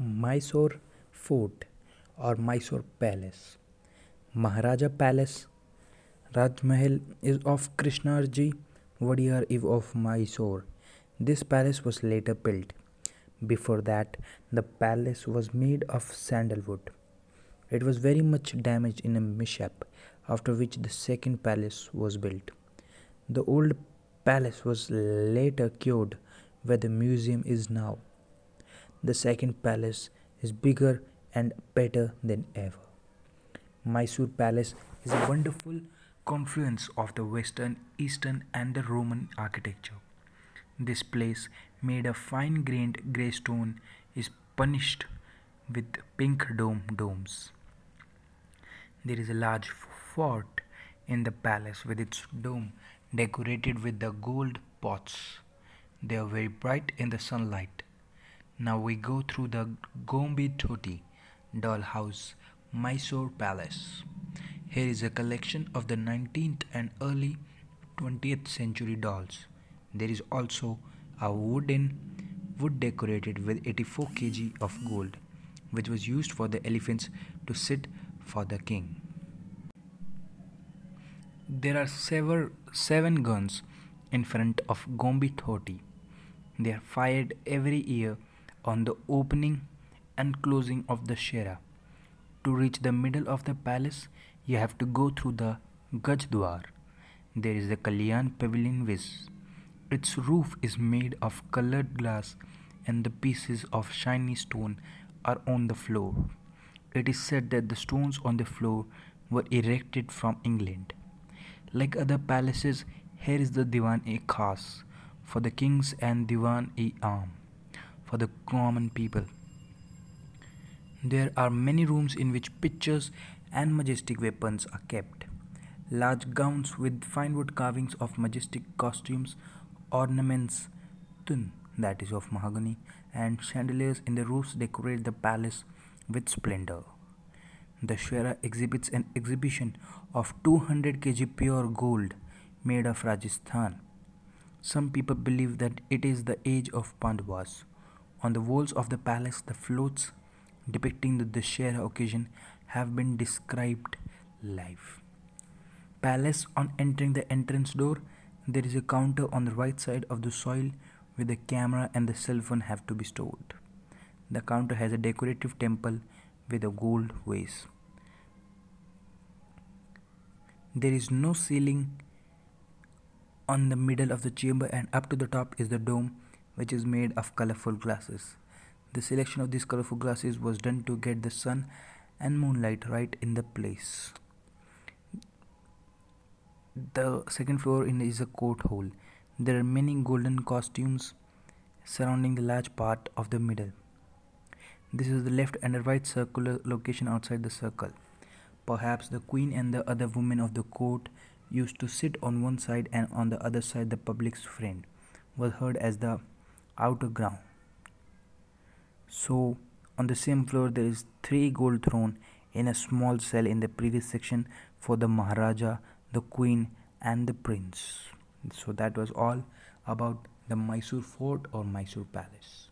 Mysore Fort or Mysore Palace. Maharaja Palace Rajmahal is of Krishnaraja Wadiyar eve of Mysore. This palace was later built. Before that, the palace was made of sandalwood. It was very much damaged in a mishap, after which the second palace was built. The old palace was later cured where the museum is now. The second palace is bigger and better than ever. Mysore Palace is a wonderful confluence of the Western, Eastern, and the Roman architecture. This place, made of fine grained grey stone, is punished with pink dome domes. There is a large fort in the palace with its dome decorated with the gold pots. They are very bright in the sunlight. Now we go through the Gombe Thoti doll house, Mysore Palace. Here is a collection of the 19th and early 20th century dolls. There is also a wooden wood decorated with 84 kg of gold, which was used for the elephants to sit for the king. There are several, seven guns in front of Gombe Thoti. They are fired every year on the opening and closing of the Shera. To reach the middle of the palace, you have to go through the Gajdwar. There is the Kalyan Pavilion which its roof is made of colored glass and the pieces of shiny stone are on the floor. It is said that the stones on the floor were erected from England. Like other palaces, here is the Diwan-e-Khas for the kings and Diwan-e-Am for the common people. There are many rooms in which pictures and majestic weapons are kept. Large gowns with fine wood carvings of majestic costumes, ornaments, tun that is of mahogany, and chandeliers in the roofs decorate the palace with splendor. The Shera exhibits an exhibition of 200 kg pure gold made of Rajasthan. Some people believe that it is the age of Pandavas. On the walls of the palace, the floats depicting the Dashera occasion have been described live. Palace on entering the entrance door, there is a counter on the right side of the soil where the camera and the cell phone have to be stored. The counter has a decorative temple with a gold vase. There is no ceiling on the middle of the chamber and up to the top is the dome which is made of colorful glasses. The selection of these colorful glasses was done to get the sun and moonlight right in the place. The second floor in is a court hall. There are many golden costumes surrounding the large part of the middle. This is the left and the right circular location outside the circle. Perhaps the queen and the other women of the court used to sit on one side and on the other side the public's friend was heard as the outer ground. So on the same floor there is three gold throne in a small cell in the previous section for the Maharaja, the Queen and the Prince. So that was all about the Mysore fort or Mysore palace.